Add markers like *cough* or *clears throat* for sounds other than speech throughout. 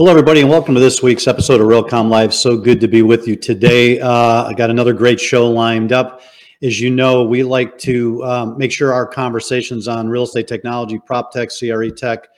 Hello, everybody, and welcome to this week's episode of Realcomm Live. So good to be with you today. Uh, I got another great show lined up. As you know, we like to um, make sure our conversations on real estate technology, prop tech, CRE tech,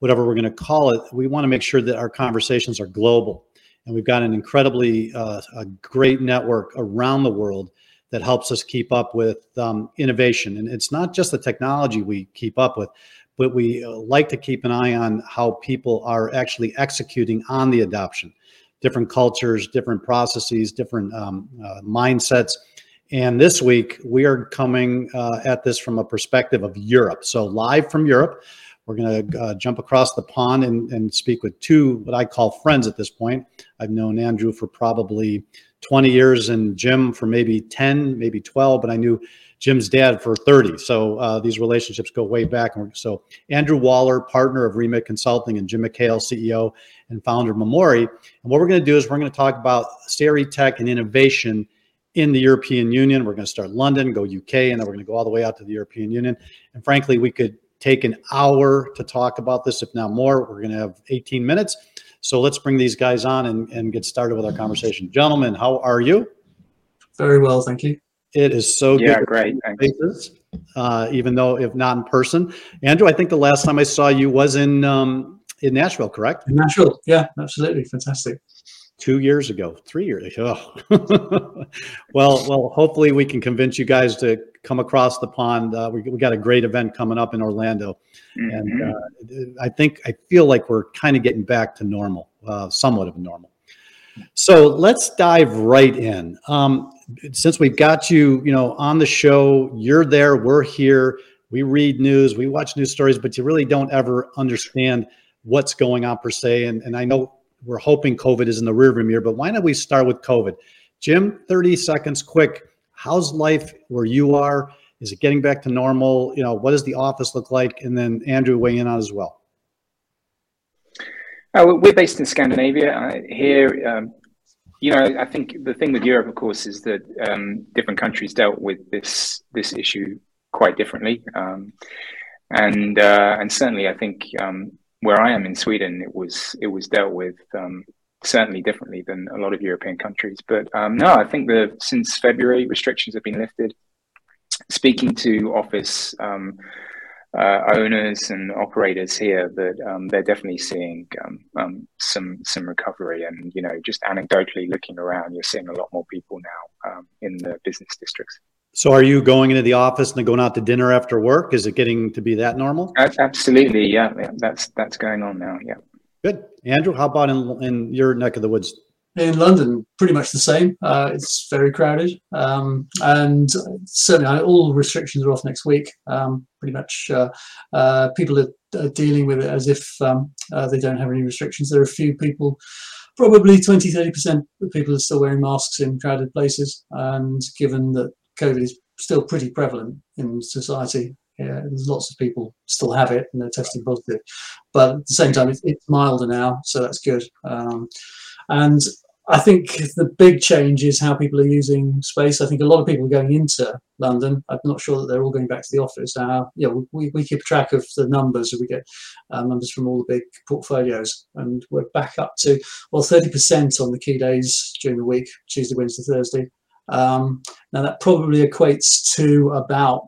whatever we're going to call it, we want to make sure that our conversations are global. And we've got an incredibly uh, great network around the world that helps us keep up with um, innovation. And it's not just the technology we keep up with, but we uh, like to keep an eye on how people are actually executing on the adoption. Different cultures different processes different um, uh, mindsets. And this week we are coming uh, at this from a perspective of europe. So live from europe we're going to uh, jump across the pond and, and speak with two what i call friends at this point. I've known andrew for probably 20 years and jim for maybe 10 maybe 12 but i knew Jim's dad for 30. So uh, these relationships go way back. So Andrew Waller, partner of Remit Consulting, and Jim McHale, CEO and founder of Memoori. And what we're going to do is we're going to talk about CRE tech and innovation in the European Union. We're going to start London, go UK, and then we're going to go all the way out to the European Union. And frankly, we could take an hour to talk about this, if not more. We're going to have 18 minutes. So let's bring these guys on and, and get started with our conversation. Gentlemen, how are you? Very well, thank you. It is so yeah, good. great. Faces, uh, even though if not in person. Andrew, I think the last time I saw you was in um, in Nashville, correct? In Nashville, yeah, absolutely, fantastic. Two years ago, three years ago. *laughs* well, well, hopefully we can convince you guys to come across the pond. Uh, we, we got a great event coming up in Orlando, mm-hmm. and uh, I think I feel like we're kind of getting back to normal, uh, somewhat of normal. So let's dive right in. Um, since we've got you, you know, on the show, you're there, we're here. We read news, we watch news stories, but you really don't ever understand what's going on per se. And, and I know we're hoping COVID is in the rearview mirror, but why don't we start with COVID? Jim, 30 seconds, quick. How's life where you are? Is it getting back to normal? You know, what does the office look like? And then Andrew weigh in on as well. Uh, we're based in Scandinavia. Uh, here, um, you know, I think the thing with Europe, of course, is that um, different countries dealt with this this issue quite differently, um, and uh, and certainly, I think um, where I am in Sweden, it was it was dealt with um, certainly differently than a lot of European countries. But um, no, I think that since February, restrictions have been lifted. Speaking to office uh, owners and operators here that um, they're definitely seeing um, um, some some recovery. And you know, just anecdotally looking around, you're seeing a lot more people now um, in the business districts. So, are you going into the office and going out to dinner after work? Is it getting to be that normal? Absolutely, yeah, yeah. That's that's going on now. Yeah. Good, Andrew. How about in in your neck of the woods? In London, pretty much the same. Uh, it's very crowded, um, and certainly all restrictions are off next week. Um, pretty much, uh, uh, people are, are, dealing with it as if um, uh, they don't have any restrictions. There are a few people, probably 20, 30 percent of people are still wearing masks in crowded places, and given that COVID is still pretty prevalent in society. Yeah, there's lots of people still have it and they're testing positive, but at the same time, it's, it's milder now, so that's good. Um, and I think the big change is how people are using space. I think a lot of people are going into London. I'm not sure that they're all going back to the office. Uh, yeah, we, we keep track of the numbers. We get uh, numbers from all the big portfolios, and we're back up to well 30% on the key days during the week, Tuesday, Wednesday, Thursday. Um, now that probably equates to about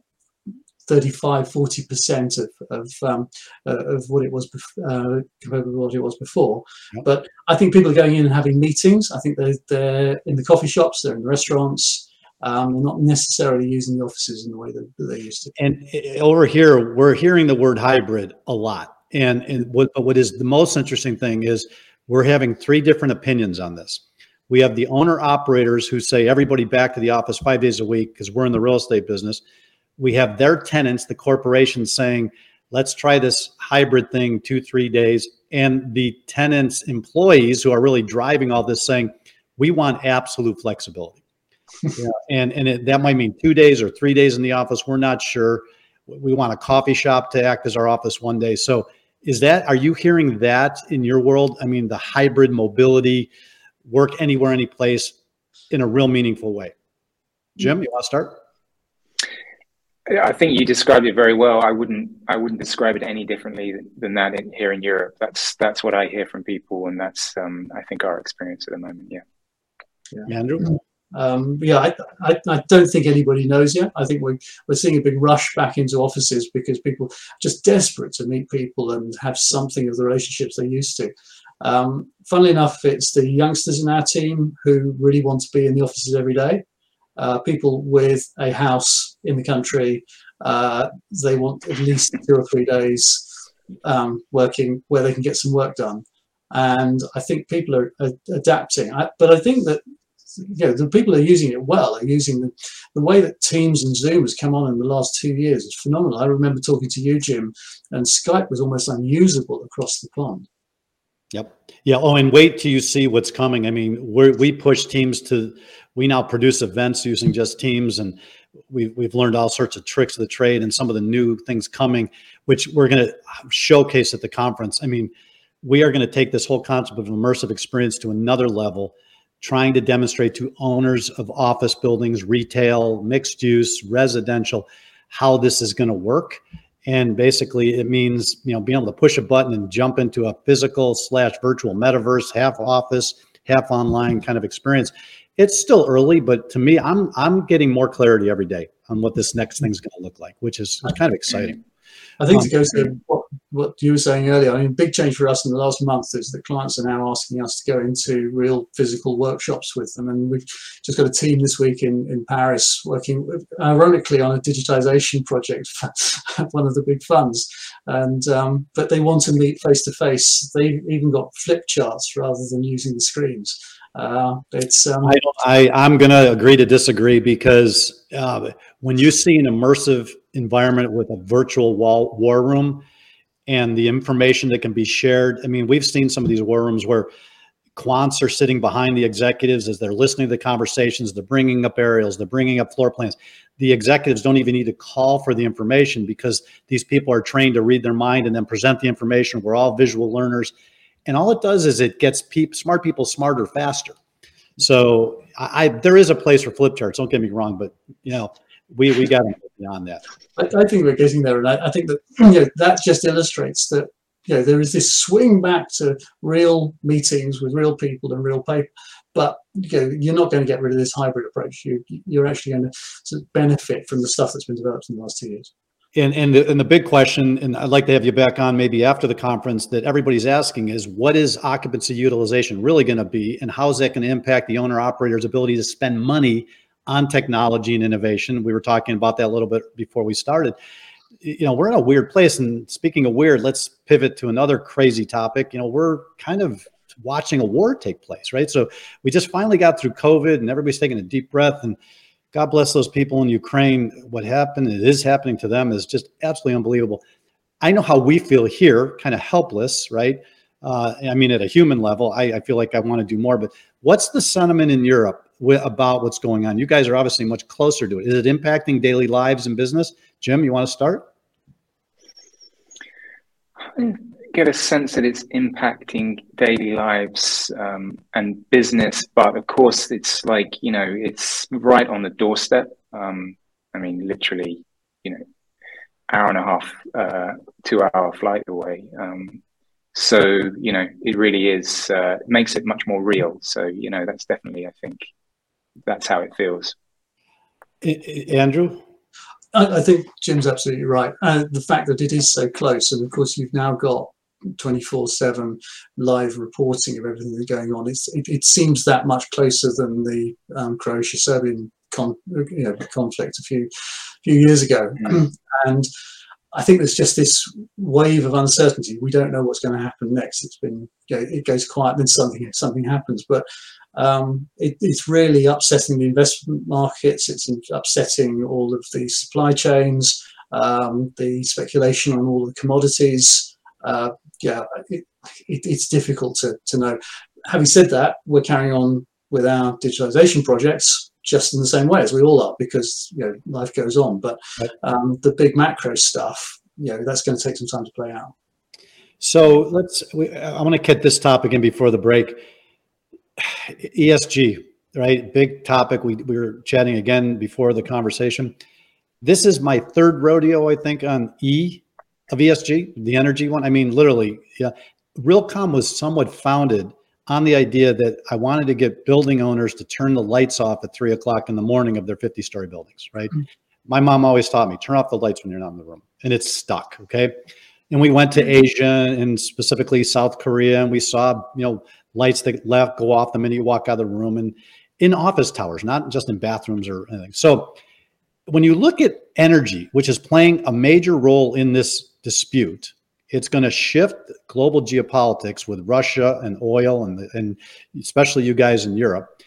35 40% of of, um, uh, of what it was uh, compared with what it was before. Yep. but i think people are going in and having meetings. I think they're, they're in the coffee shops they're in the restaurants um, they're not necessarily using the offices in the way that, that they used to. And uh, over here we're hearing the word hybrid a lot. And and what, what is the most interesting thing is we're having three different opinions on this. We have the owner operators who say everybody back to the office five days a week because we're in the real estate business we have their tenants, the corporations saying, let's try this hybrid thing two, three days. And the tenants' employees who are really driving all this saying, we want absolute flexibility. *laughs* yeah, and and it, that might mean two days or three days in the office. We're not sure. We want a coffee shop to act as our office one day. So, is that are you hearing that in your world? I mean, the hybrid mobility, work anywhere, any place, in a real meaningful way. Jim, you want to start? I think you described it very well. I wouldn't I wouldn't describe it any differently than that in, here in Europe. That's that's what I hear from people, and that's um, I think our experience at the moment. Yeah. yeah. Andrew. Um, yeah, I, I, I, don't think anybody knows yet. I think we're, we're seeing a big rush back into offices because people are just desperate to meet people and have something of the relationships they used to. Um, funnily enough, it's the youngsters in our team who really want to be in the offices every day. Uh, people with a house in the country, uh, they want at least two or three days um, working where they can get some work done. And I think people are, are adapting. I, but I think that you know, the people are using it well are using the, the way that Teams and Zoom has come on in the last two years is phenomenal. I remember talking to you, Jim, and Skype was almost unusable across the pond. Yep. Yeah. Oh, and wait till you see what's coming. I mean, we we push teams to, we now produce events using just teams and we've, we've learned all sorts of tricks of the trade and some of the new things coming, which we're going to showcase at the conference. I mean, we are going to take this whole concept of immersive experience to another level, trying to demonstrate to owners of office buildings, retail, mixed use, residential, how this is going to work and basically it means you know being able to push a button and jump into a physical slash virtual metaverse half office half online kind of experience it's still early but to me i'm i'm getting more clarity every day on what this next thing's going to look like which is kind of exciting I think to go to what, what you were saying earlier, I mean, big change for us in the last month is that clients are now asking us to go into real physical workshops with them. And we've just got a team this week in, in Paris working, with, ironically, on a digitization project *laughs* for one of the big funds. And um, but they want to meet face to face. They've even got flip charts rather than using the screens. Uh, it's um, I, I I'm going to agree to disagree because uh, when you see an immersive environment with a virtual wall war room and the information that can be shared, I mean, we've seen some of these war rooms where quants are sitting behind the executives as they're listening to the conversations. They're bringing up aerials. They're bringing up floor plans. The executives don't even need to call for the information because these people are trained to read their mind and then present the information. We're all visual learners and all it does is it gets pe- smart people smarter faster. So I, I, there is a place for flip charts. Don't get me wrong, but you know we we got to beyond that. I, I, think we're getting there, and I, I think that *clears throat* you know, that just illustrates that you know there is this swing back to real meetings with real people and real paper. But you know, you're not going to get rid of this hybrid approach. You, you're actually going to benefit from the stuff that's been developed in the last two years. And and the, and the big question, and I'd like to have you back on maybe after the conference that everybody's asking is what is occupancy utilization really going to be, and how is that going to impact the owner operator's ability to spend money on technology and innovation? We were talking about that a little bit before we started. You know, we're in a weird place, and speaking of weird, let's pivot to another crazy topic. You know, we're kind of watching a war take place, right? So we just finally got through COVID, and everybody's taking a deep breath and God bless those people in Ukraine. What happened, it is happening to them, is just absolutely unbelievable. I know how we feel here, kind of helpless, right? Uh, I mean, at a human level, I, I feel like I want to do more. But what's the sentiment in Europe about what's going on? You guys are obviously much closer to it. Is it impacting daily lives and business? Jim, you want to start? Get a sense that it's impacting daily lives um, and business, but of course, it's like you know, it's right on the doorstep. Um, I mean, literally, you know, hour and a half, uh, two hour flight away. Um, so you know, it really is uh, makes it much more real. So you know, that's definitely, I think, that's how it feels. Andrew. I, think Jim's absolutely right. Uh, the fact that it is so close, and of course you've now got 24/7 live reporting of everything that's going on. It's, it, it seems that much closer than the um, Croatia-Serbian con, you know, conflict a few few years ago, mm. *clears throat* and I think there's just this wave of uncertainty. We don't know what's going to happen next. It's been you know, it goes quiet, then something something happens, but um, it, it's really upsetting the investment markets. It's upsetting all of the supply chains, um, the speculation on all the commodities. Uh, yeah, it, it, it's difficult to, to know. Having said that, we're carrying on with our digitalization projects just in the same way as we all are because you know life goes on. But um, the big macro stuff, you know, that's going to take some time to play out. So let's. We, I want to get this topic in before the break. ESG, right? Big topic. We we were chatting again before the conversation. This is my third rodeo, I think, on E of ESG, the energy one. I mean, literally, yeah. Realcomm was somewhat founded on the idea that I wanted to get building owners to turn the lights off at three o'clock in the morning of their 50 story buildings, right? Mm-hmm. My mom always taught me turn off the lights when you're not in the room, and it's stuck, okay? And we went to Asia and specifically South Korea, and we saw, you know, lights that left go off the minute you walk out of the room and in office towers, not just in bathrooms or anything. So when you look at energy, which is playing a major role in this dispute, it's going to shift global geopolitics with Russia and oil and, and especially you guys in Europe.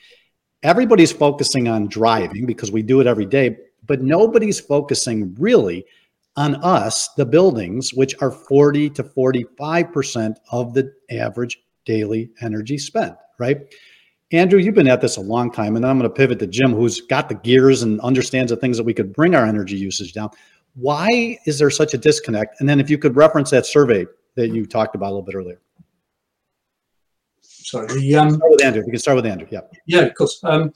Everybody's focusing on driving because we do it every day, but nobody's focusing really on us, the buildings, which are 40 to 45% of the average daily energy spent, right? Andrew, you've been at this a long time, and I'm going to pivot to Jim, who's got the gears and understands the things that we could bring our energy usage down. Why is there such a disconnect? And then if you could reference that survey that you talked about a little bit earlier. Sorry, the um, start with Andrew. We can start with Andrew. Yeah. Yeah, of course. Um,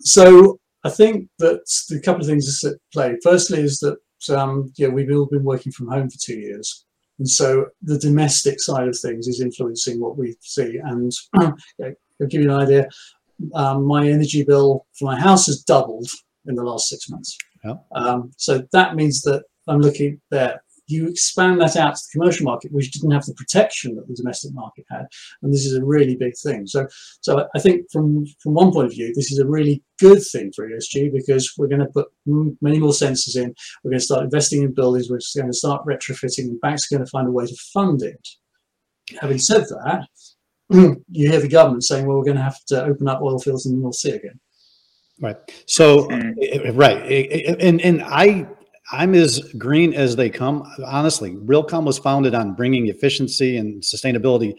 so I think that the couple of things at play. Firstly, is that um, yeah, we've all been working from home for two years, and so the domestic side of things is influencing what we see. And *clears throat* yeah, I'll give you an idea. Um, my energy bill for my house has doubled in the last six months. Um, so that means that I'm looking there. You expand that out to the commercial market, which didn't have the protection that the domestic market had, and this is a really big thing. So, so I think from from one point of view, this is a really good thing for ESG because we're going to put many more sensors in. We're going to start investing in buildings. We're going to start retrofitting. And banks are going to find a way to fund it. Having said that, *clears throat* you hear the government saying, "Well, we're going to have to open up oil fields in the North Sea again." Right. So, mm. Eh, eh, right, eh, and and I I'm as green as they come. Honestly, Realcomm was founded on bringing efficiency and sustainability.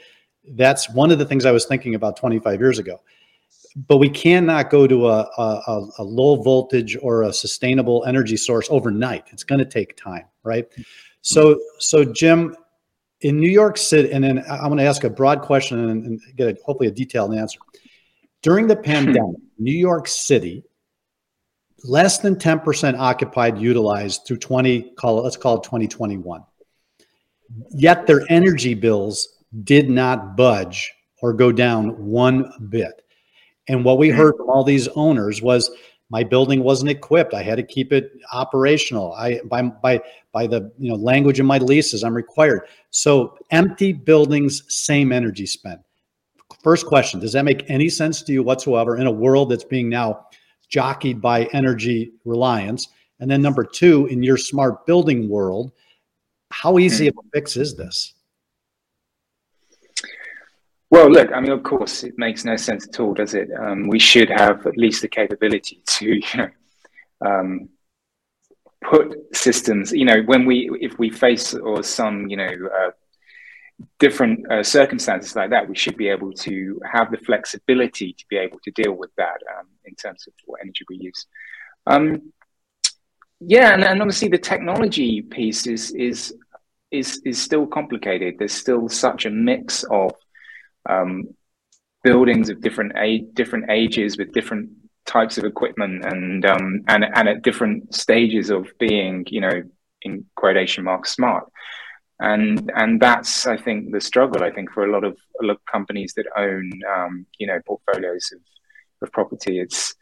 That's one of the things I was thinking about 25 years ago. But we cannot go to a, a, a low voltage or a sustainable energy source overnight. It's going to take time, right? So, mm. so Jim, in New York City, and then I'm going to ask a broad question and, and get a, hopefully a detailed answer. During the hmm. pandemic, New York City, less than 10% occupied, utilized through 20, call it, let's call it 2021. Yet their energy bills did not budge or go down one bit. And what we heard from all these owners was my building wasn't equipped. I had to keep it operational. I by by by the you know language in my leases, I'm required. So empty buildings, same energy spent. First question, does that make any sense to you whatsoever in a world that's being now jockeyed by energy reliance? And then number two, in your smart building world, how easy of a fix is this? Well, look, I mean, of course, it makes no sense at all, does it? Um, we should have at least the capability to, *laughs* you know, um, put systems, you know, when we, if we face or some, you know, uh, different uh, circumstances like that, we should be able to have the flexibility to be able to deal with that um, in terms of what energy we use. Um, yeah, and, and, obviously the technology piece is is is is still complicated. There's still such a mix of um, buildings of different age, different ages with different types of equipment, and um, and and at different stages of being, you know, in quotation marks, smart and and that's I think the struggle I think for a lot of, a lot of companies that own um, you know portfolios of, of property. It's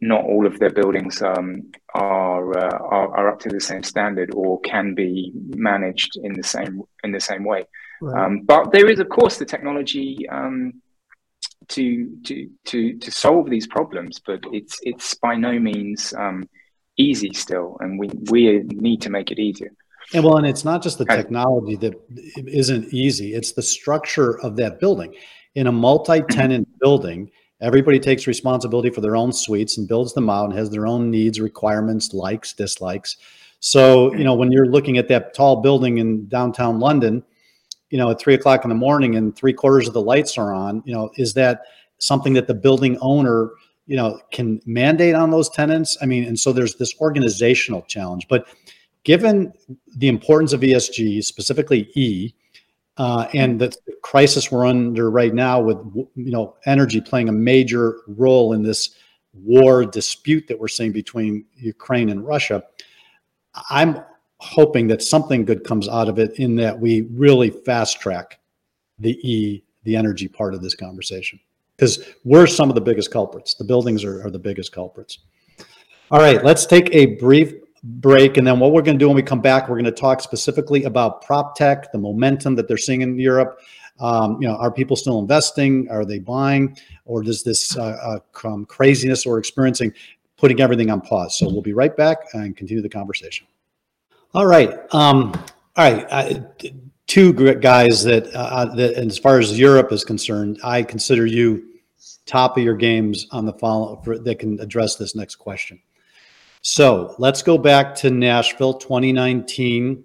not all of their buildings um, are, uh, are, are up to the same standard or can be managed in the same in the same way. Right. um, but there is of course the technology um, to to to to solve these problems but it's it's by no means um, easy still and we we need to make it easier and well, and it's not just the technology that isn't easy, it's the structure of that building. In a multi tenant *clears throat* building, everybody takes responsibility for their own suites and builds them out and has their own needs, requirements, likes, dislikes. So, you know, when you're looking at that tall building in downtown London, you know, at three o'clock in the morning and three quarters of the lights are on, you know, is that something that the building owner, you know, can mandate on those tenants? I mean, and so there's this organizational challenge. But given the importance of ESG, specifically E, uh, and the crisis we're under right now with you know energy playing a major role in this war dispute that we're seeing between Ukraine and Russia, I'm hoping that something good comes out of it in that we really fast track the E, the energy part of this conversation. Because we're some of the biggest culprits. The buildings are, are the biggest culprits. All right, let's take a brief break. And then what we're going to do when we come back, we're going to talk specifically about prop tech, the momentum that they're seeing in Europe. Um, you know, are people still investing? Are they buying? Or does this uh, uh, craziness we're experiencing putting everything on pause? So we'll be right back and continue the conversation. All right. Um, all right. I, two guys that, uh, that, as far as Europe is concerned, I consider you top of your games on the follow for, that can address this next question. So let's go back to Nashville 2019.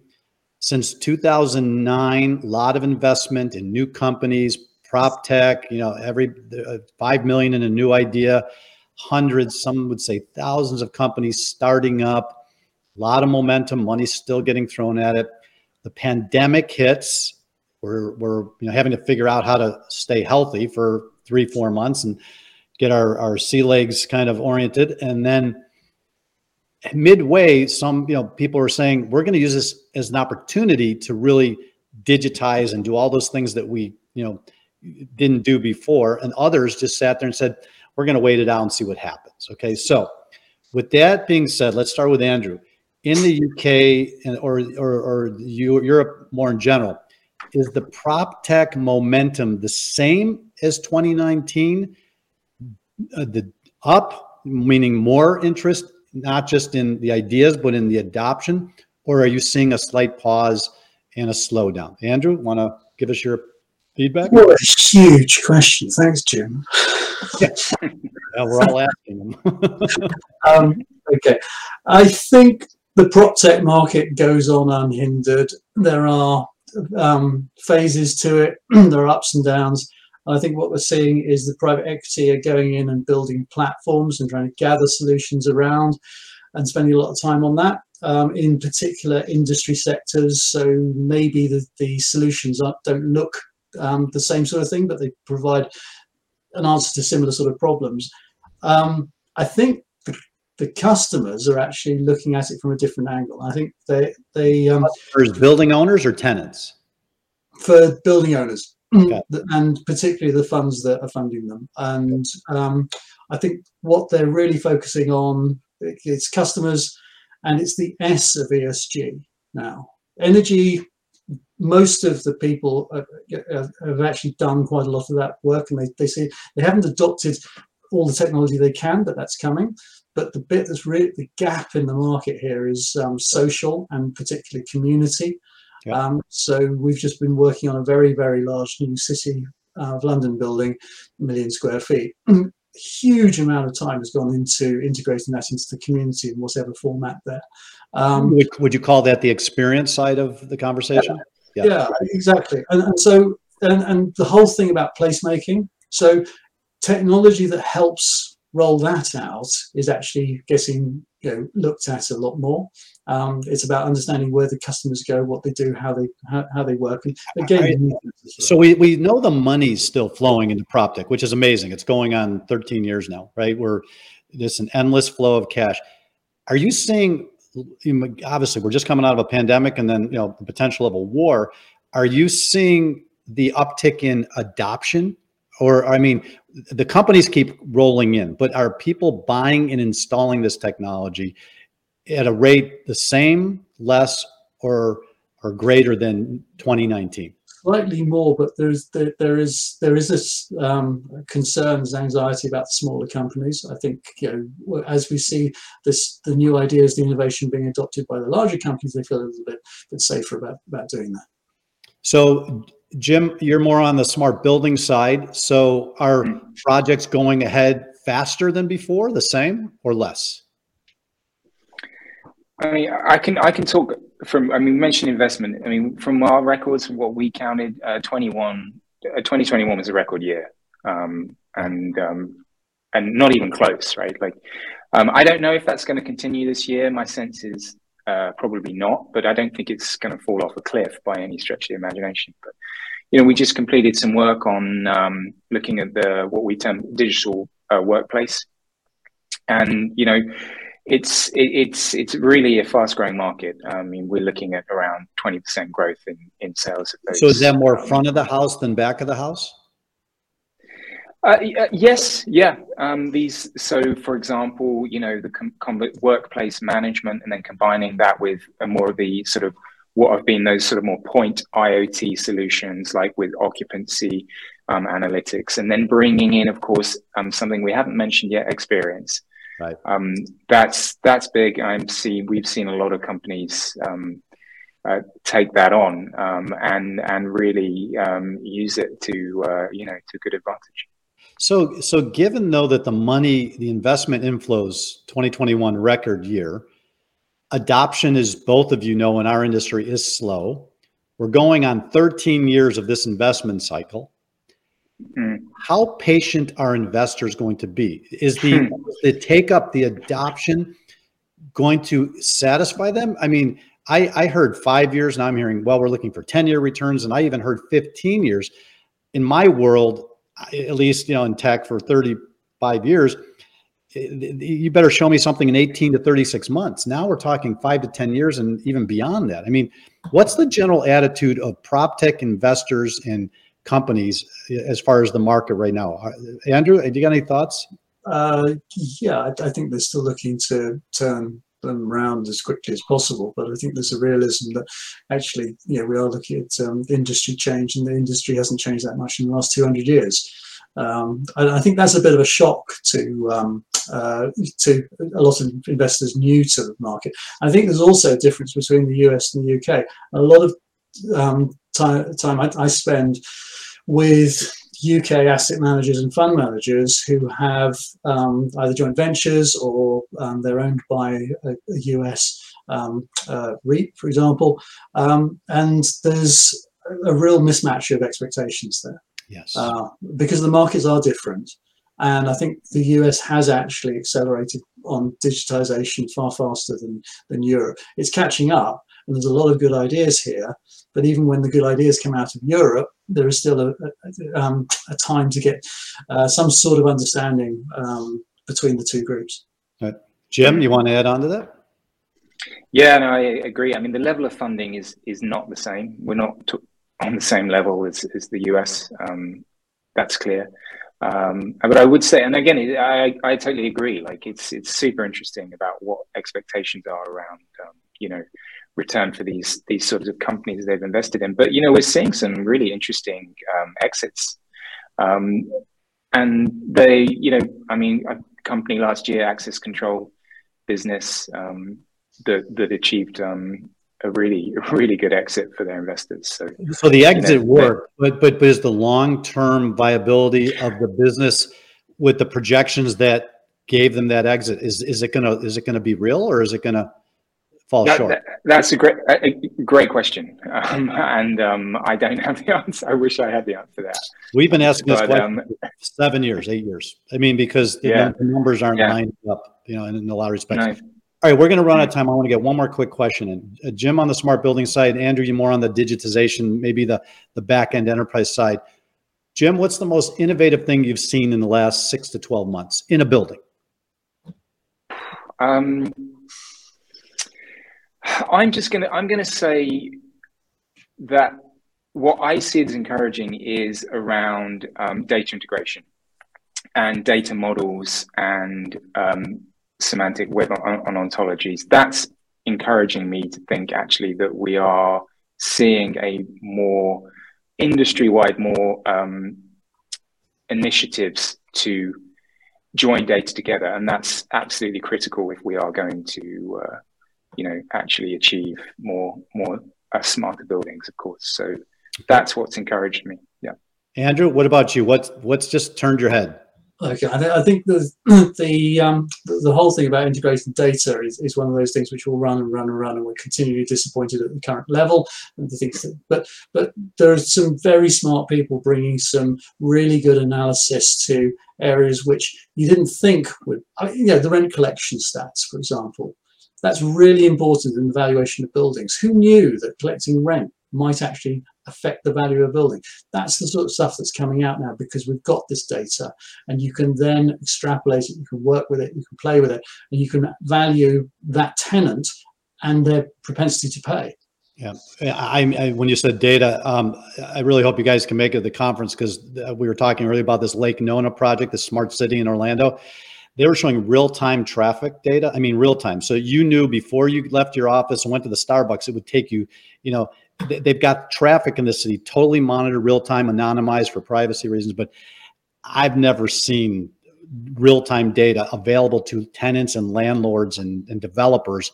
Since 2009, a lot of investment in new companies, prop tech, you know, every uh, 5 million in a new idea, hundreds, some would say thousands of companies starting up, a lot of momentum, money's still getting thrown at it. The pandemic hits, we're, we're you know, having to figure out how to stay healthy for three, four months and get our, our sea legs kind of oriented. And then midway, some you know people are saying we're going to use this as an opportunity to really digitize and do all those things that we you know didn't do before, and others just sat there and said we're going to wait it out and see what happens. Okay, so with that being said, let's start with Andrew. In the UK and or or, or Europe more in general, is the prop tech momentum the same as 2019? Uh, the up meaning more interest not just in the ideas, but in the adoption? Or are you seeing a slight pause and a slowdown? Andrew, want to give us your feedback? What a huge question. Thanks, Jim. yeah, *laughs* we're all asking them. *laughs* um, okay. I think the prop tech market goes on unhindered. There are um, phases to it, *clears throat* there are ups and downs. I think what we're seeing is the private equity are going in and building platforms and trying to gather solutions around and spending a lot of time on that um, in particular industry sectors. So maybe the, the solutions don't look um, the same sort of thing, but they provide an answer to similar sort of problems. Um, I think the, the, customers are actually looking at it from a different angle. I think they they um, building owners or tenants for building owners okay. and particularly the funds that are funding them. And um, I think what they're really focusing on it's customers and it's the S of ESG now. Energy, most of the people have actually done quite a lot of that work and they, they say they haven't adopted all the technology they can, but that's coming. But the bit that's really the gap in the market here is um, social and particularly community. Yeah. Um, so we've just been working on a very, very large new city uh, of London building, a million square feet. *clears throat* Huge amount of time has gone into integrating that into the community in whatever format there. Um, would, would, you call that the experience side of the conversation? Yeah, yeah. yeah exactly. And, and so, and, and the whole thing about placemaking. So technology that helps roll that out is actually getting you know looked at a lot more. Um, it's about understanding where the customers go, what they do, how they how, how they work. And again, so we, we know the money's still flowing into PropTech, which is amazing. It's going on 13 years now, right? We're there's an endless flow of cash. Are you seeing? Obviously, we're just coming out of a pandemic, and then you know the potential of a war. Are you seeing the uptick in adoption or I mean, the companies keep rolling in, but are people buying and installing this technology at a rate the same, less, or or greater than 2019? Slightly more, but there's there, there is there is this um, concerns, anxiety about smaller companies. I think you know as we see this the new ideas, the innovation being adopted by the larger companies, they feel a little bit bit safer about about doing that. So Jim, you're more on the smart building side. So are mm-hmm. projects going ahead faster than before, the same or less? I mean, I can I can talk from. I mean, mention investment. I mean, from our records, what we counted, uh, 21, uh, 2021 was a record year, um, and um, and not even close, right? Like, um, I don't know if that's going to continue this year. My sense is uh, probably not, but I don't think it's going to fall off a cliff by any stretch of the imagination. But you know, we just completed some work on um, looking at the what we term digital uh, workplace, and you know, it's it's it's really a fast growing market. I mean, we're looking at around twenty percent growth in in sales. Of those, So is that more um, front of the house than back of the house? Uh, uh, yes, yeah. Um, these, so for example, you know, the com- com- workplace management, and then combining that with a more of the sort of what have been those sort of more point IoT solutions, like with occupancy um, analytics, and then bringing in, of course, um, something we haven't mentioned yet, experience. Right. Um, that's that's big. I'm seeing we've seen a lot of companies. Um, uh, take that on um, and and really um, use it to uh, you know to good advantage. So, so given though that the money, the investment inflows, 2021 record year, adoption is both of you know in our industry is slow. We're going on 13 years of this investment cycle. Mm. How patient are investors going to be? Is the Hmm. the take up the adoption going to satisfy them? I mean, I, I heard five years, and I'm hearing well, we're looking for 10 year returns, and I even heard 15 years. In my world, at least you know in tech for 35 years eh, you better show me something in 18 to 36 months now we're talking 5 to 10 years and even beyond that i mean what's the general attitude of prop tech investors and companies eh, as far as the market right now Uh, andrew do you got any thoughts Uh, yeah, I, I think they're still looking to turn them around as quickly as possible. But I think there's a realism that actually, yeah, we are looking at um, industry change, and the industry hasn't changed that much in the last 200 years. Um, and I think that's a bit of a shock to um, uh, to a lot of investors new to the market. I think there's also a difference between the US and the UK. A lot of um, time, time I, I spend with UK asset managers and fund managers who have um, either joint ventures or um, they're owned by a, a US um, uh, REIT, for example. Um, and there's a real mismatch of expectations there yes uh, because the markets are different. And I think the US has actually accelerated on digitization far faster than, than Europe. It's catching up, and there's a lot of good ideas here. But even when the good ideas come out of Europe, there is still a, a, um, a time to get uh, some sort of understanding um, between the two groups. jim you want to add on to that Yeah, no, I agree. I mean, the level of funding is is not the same. We're not t- on the same level as, as the US. Um, that's clear. Um, but I would say, and again, I, I totally agree. Like, it's it's super interesting about what expectations are around, um, you know, return for these these sorts of companies they've invested in. But you know, we're seeing some really interesting um, exits, um, and they, you know, I mean, a company last year, Access Control business, um, that that achieved um, a really a *laughs* really good exit for their investors. So so the exit know, worked but but but is the long-term viability of the business with the projections that gave them that exit is is it gonna is it gonna be real or is it gonna fall that, short that- that's a great a, great question, um, and um, I don't have the *laughs* answer. I wish I had the answer to that. We've been asking this question um, for seven years, eight years. I mean, because the, Yeah. numbers aren't Yeah. lined up, you know, in, in a lot of respects. No. All right, we're going to run out of time. I want to get one more quick question in. Uh, Jim on the smart building side, Andrew, you more on the digitization, maybe the the back end enterprise side. Jim, what's the most innovative thing you've seen in the last six to twelve months in a building? Um, I'm just gonna I'm gonna say that what I see as encouraging is around um, data integration and data models and um, semantic web on, on ontologies. That's encouraging me to think actually that we are seeing a more industry-wide more um, initiatives to join data together, and that's absolutely critical if we are going to, uh, you know, actually achieve more more uh, smarter buildings, of course. So that's what's encouraged me. Yeah. Andrew, what about you? What's what's just turned your head? Okay, I, th- I think the the, um, the the whole thing about integrating data is, is one of those things which will run and run and run, and we're continually disappointed at the current level. And the things that, but but there are some very smart people bringing some really good analysis to areas which you didn't think would. I mean, you know, the rent collection stats, for example, that's really important in the valuation of buildings. Who knew that collecting rent might actually affect the value of a building. That's the sort of stuff that's coming out now because we've got this data and you can then extrapolate it, you can work with it, you can play with it, and you can value that tenant and their propensity to pay. Yeah, I, I, when you said data, um, I really hope you guys can make it to the conference because uh, we were talking earlier about this Lake Nona project, the smart city in Orlando. They were showing real time traffic data. I mean, real time. So you knew before you left your office and went to the Starbucks, it would take you. You know, they've got traffic in the city totally monitored, real time, anonymized for privacy reasons. But I've never seen real time data available to tenants and landlords and, and developers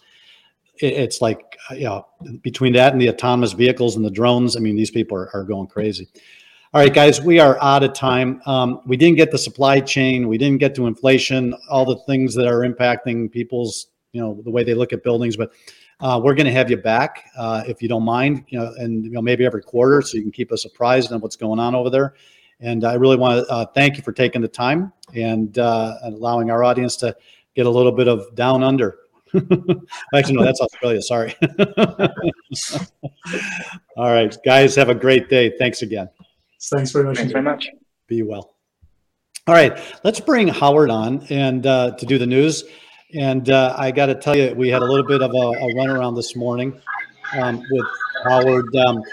it's like you know between that and the autonomous vehicles and the drones i mean these people are, are going crazy all right guys we are out of time um, we didn't get the supply chain we didn't get to inflation all the things that are impacting people's you know the way they look at buildings but uh, we're going to have you back uh, if you don't mind you know and you know maybe every quarter so you can keep us apprised on what's going on over there and i really want to uh, thank you for taking the time and, uh, and allowing our audience to get a little bit of down under *laughs* Actually, no, that's Australia. Sorry. *laughs* All right, guys, have a great day. Thanks again. Thanks very much. Thanks very much. Be well. All right, let's bring Howard on and uh, to do the news. And uh, I got to tell you, we had a little bit of a, a run around this morning um, with Howard. Um,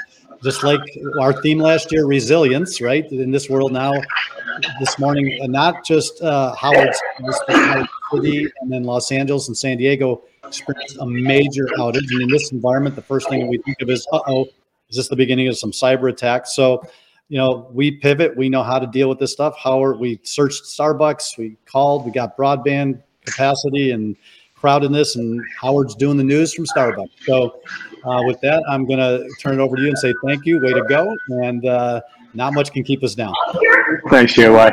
just like our theme last year, resilience, right? In this world now, this morning, and not just uh, Howard's City and then Los Angeles and San Diego experienced a major outage. And in this environment, the first thing we think of is, uh oh, is this the beginning of some cyber attack? So, you know, we pivot, we know how to deal with this stuff. Howard, we searched Starbucks, we called, we got broadband capacity and crowdedness, and Howard's doing the news from Starbucks. So, uh, with that, I'm going to turn it over to you and say thank you, way to go, and uh, not much can keep us down. Thanks, JY.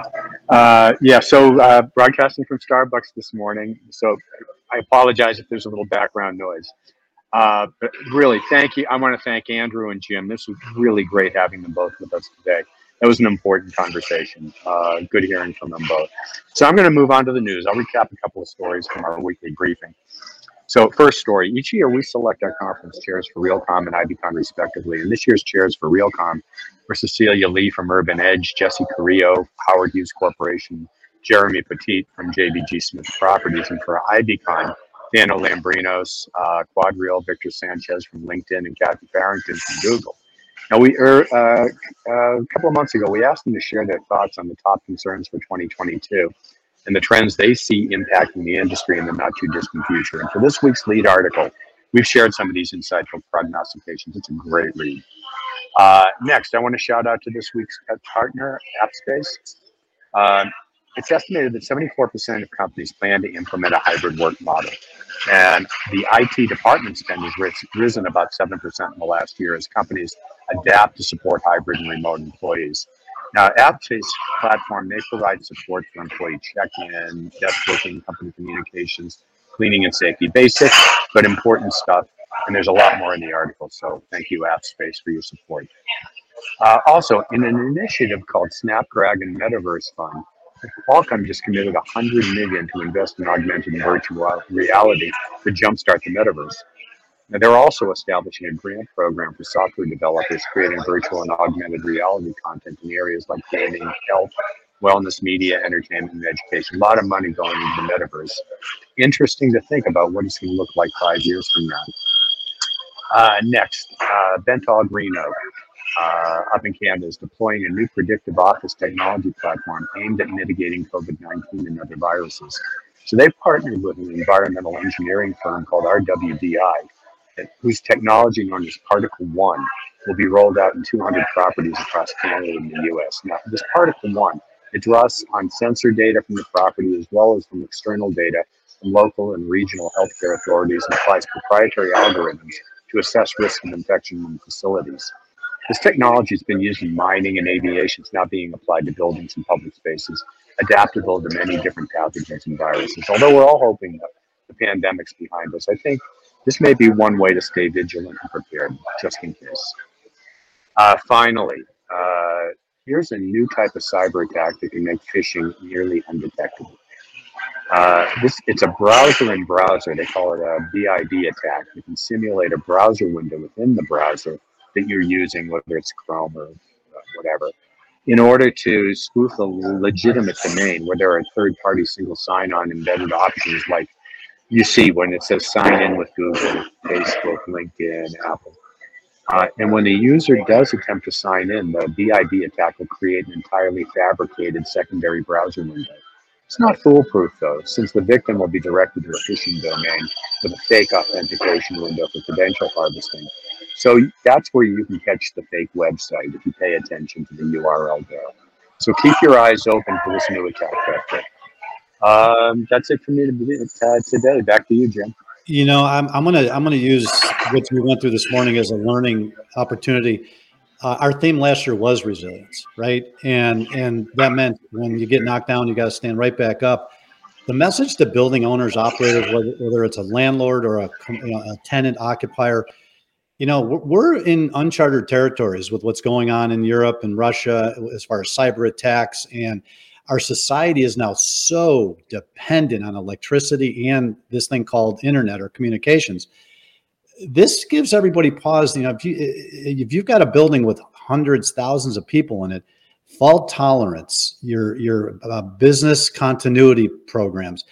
Uh, yeah, so uh, broadcasting from Starbucks this morning. So I apologize if there's a little background noise. Uh, but really, thank you. I want to thank Andrew and Jim. This was really great having them both with us today. That was an important conversation. Uh, good hearing from them both. So I'm going to move on to the news. I'll recap a couple of stories from our weekly briefing. So, first story each year we select our conference chairs for Realcomm and IBCon respectively. And this year's chairs for Realcomm were Cecilia Lee from Urban Edge, Jesse Carrillo, Howard Hughes Corporation, Jeremy Petit from JBG Smith Properties, and for IBCon, Daniel Lambrinos, uh, Quadreal, Victor Sanchez from LinkedIn, and Kathy Farrington from Google. Now, we er, uh, uh, a couple of months ago, we asked them to share their thoughts on the top concerns for 2022 and the trends they see impacting the industry in the not too distant future. And for this week's lead article, we've shared some of these insightful prognostications. It's a great read. Uh, next, I want to shout out to this week's partner, AppSpace. Uh, it's estimated that 74% of companies plan to implement a hybrid work model. And the IT department spend has risen about 7% in the last year as companies adapt to support hybrid and remote employees. Now, AppSpace platform, they provide support for employee check-in, desk booking, company communications, cleaning and safety. Basic, but important stuff. And there's a lot more in the article. So thank you, AppSpace, for your support. Uh, also, in an initiative called Snapdragon Metaverse Fund, Qualcomm just committed 100 million to invest in augmented and virtual reality to jumpstart the metaverse. Now, they're also establishing a grant program for software developers creating virtual and augmented reality content in areas like gaming, health, wellness, media, entertainment, and education. A lot of money going into the metaverse. Interesting to think about what it's going to look like five years from now. Uh, next, uh, Bentall Green Oak uh, up in Canada is deploying a new predictive office technology platform aimed at mitigating COVID 19 and other viruses. So they've partnered with an environmental engineering firm called RWDI, whose technology known as Particle One will be rolled out in 200 properties across Canada and the US. Now, this Particle One, it draws on sensor data from the property as well as from external data from local and regional healthcare authorities and applies proprietary algorithms to assess risk of infection in facilities. This technology has been used in mining and aviation. It's now being applied to buildings and public spaces, adaptable to many different pathogens and viruses. Although we're all hoping that the pandemic's behind us, I think this may be one way to stay vigilant and prepared, just in case. Uh, finally, uh, here's a new type of cyber attack that can make phishing nearly undetectable. Uh, this it's a browser in browser. They call it a BID attack. You can simulate a browser window within the browser that you're using, whether it's Chrome or uh, whatever, in order to spoof a legitimate domain where there are third-party single sign-on embedded options like you see when it says sign in with Google, Facebook, LinkedIn, Apple. Uh, and when the user does attempt to sign in, the BIB attack will create an entirely fabricated secondary browser window. It's not foolproof though, since the victim will be directed to a phishing domain with a fake authentication window for credential harvesting. So that's where you can catch the fake website if you pay attention to the URL there. So keep your eyes open for this new attack vector. Um, that's it for me uh, today. Back to you, Jim. You know, I'm, I'm gonna I'm gonna use what we went through this morning as a learning opportunity. Uh, our theme last year was resilience, right? And and that meant when you get knocked down, you got to stand right back up. The message to building owners, operators, whether, whether it's a landlord or a, you know, a tenant occupier, you know, we're in uncharted territories with what's going on in Europe and Russia as far as cyber attacks and our society is now so dependent on electricity and this thing called internet or communications. This gives everybody pause. You know, if, you, if you've got a building with hundreds, thousands of people in it, fault tolerance, your your uh, business continuity programs,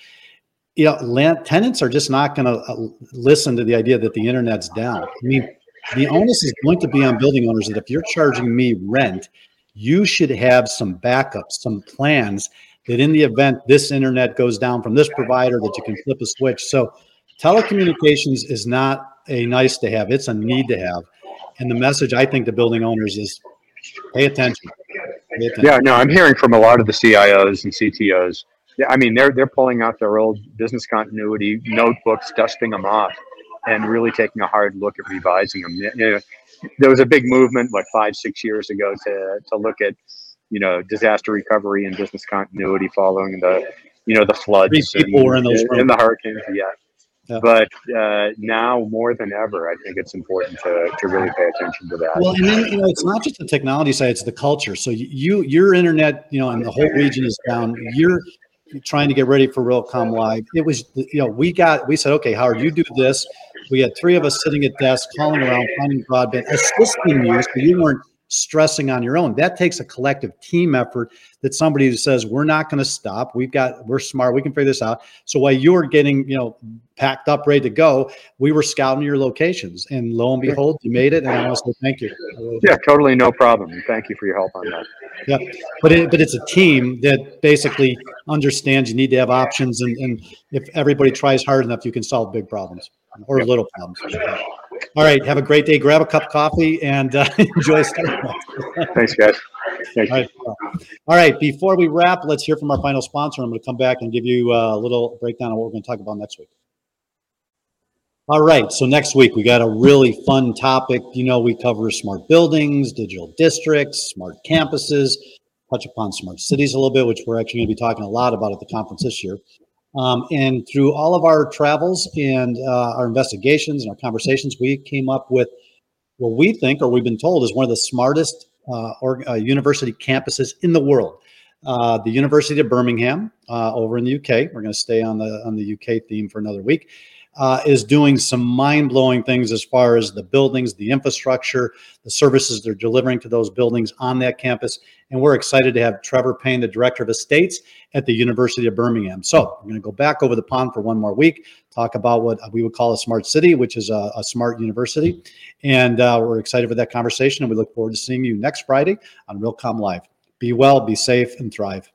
you know, land, tenants are just not going to uh, listen to the idea that the internet's down. I mean, the onus is going to be on building owners that if you're charging me rent you should have some backups, some plans that in the event this internet goes down from this provider that you can flip a switch. So telecommunications is not a nice to have, it's a need to have. And the message I think to building owners is pay attention. Pay attention. Yeah, no, I'm hearing from a lot of the CIOs and CTOs. Yeah, I mean, they're they're pulling out their old business continuity notebooks, dusting them off, and really taking a hard look at revising them. You know, there was a big movement like five six years ago to to look at you know disaster recovery and business continuity following the you know the floods Three people and, were in those and the hurricanes yeah. yeah. But uh, now more than ever, I think it's important to, to really pay attention to that. Well, and then you know, it's not just the technology side; it's the culture. So you, your internet, you know, and the whole region is down. You're trying to get ready for Realcomm Live. It was, you know, we got, we said, okay, Howard, you do this. We had three of us sitting at desks, calling around, finding broadband, assisting you so you weren't stressing on your own. That takes a collective team effort that somebody who says, we're not going to stop. We've got, we're smart. We can figure this out. So while you were getting, you know, packed up, ready to go, we were scouting your locations and lo and behold, you made it. And I want to say thank you. Yeah, totally. No problem. Thank you for your help on that. Yeah. But it, but it's a team that basically understands you need to have options. And, and if everybody tries hard enough, you can solve big problems or little problems. All right. Have a great day. Grab a cup of coffee and uh, *laughs* enjoy Thanks, guys. Thank All right. All right. Before we wrap, let's hear from our final sponsor. I'm going to come back and give you a little breakdown of what we're going to talk about next week. All right. So next week we got a really fun topic. You know, we cover smart buildings, digital districts, smart campuses, touch upon smart cities a little bit, which we're actually going to be talking a lot about at the conference this year. Um, and through all of our travels and uh, our investigations and our conversations, we came up with what we think, or we've been told, is one of the smartest uh, or, uh, university campuses in the world. Uh, the University of Birmingham uh, over in the UK. We're going to stay on the on the UK theme for another week uh, is doing some mind blowing things as far as the buildings, the infrastructure, the services they're delivering to those buildings on that campus. And we're excited to have Trevor Payne, the Director of Estates at the University of Birmingham. So we're going to go back over the pond for one more week, talk about what we would call a smart city, which is a, a smart university. And uh, we're excited for that conversation. And we look forward to seeing you next Friday on Realcomm Live. Be well, be safe, and thrive.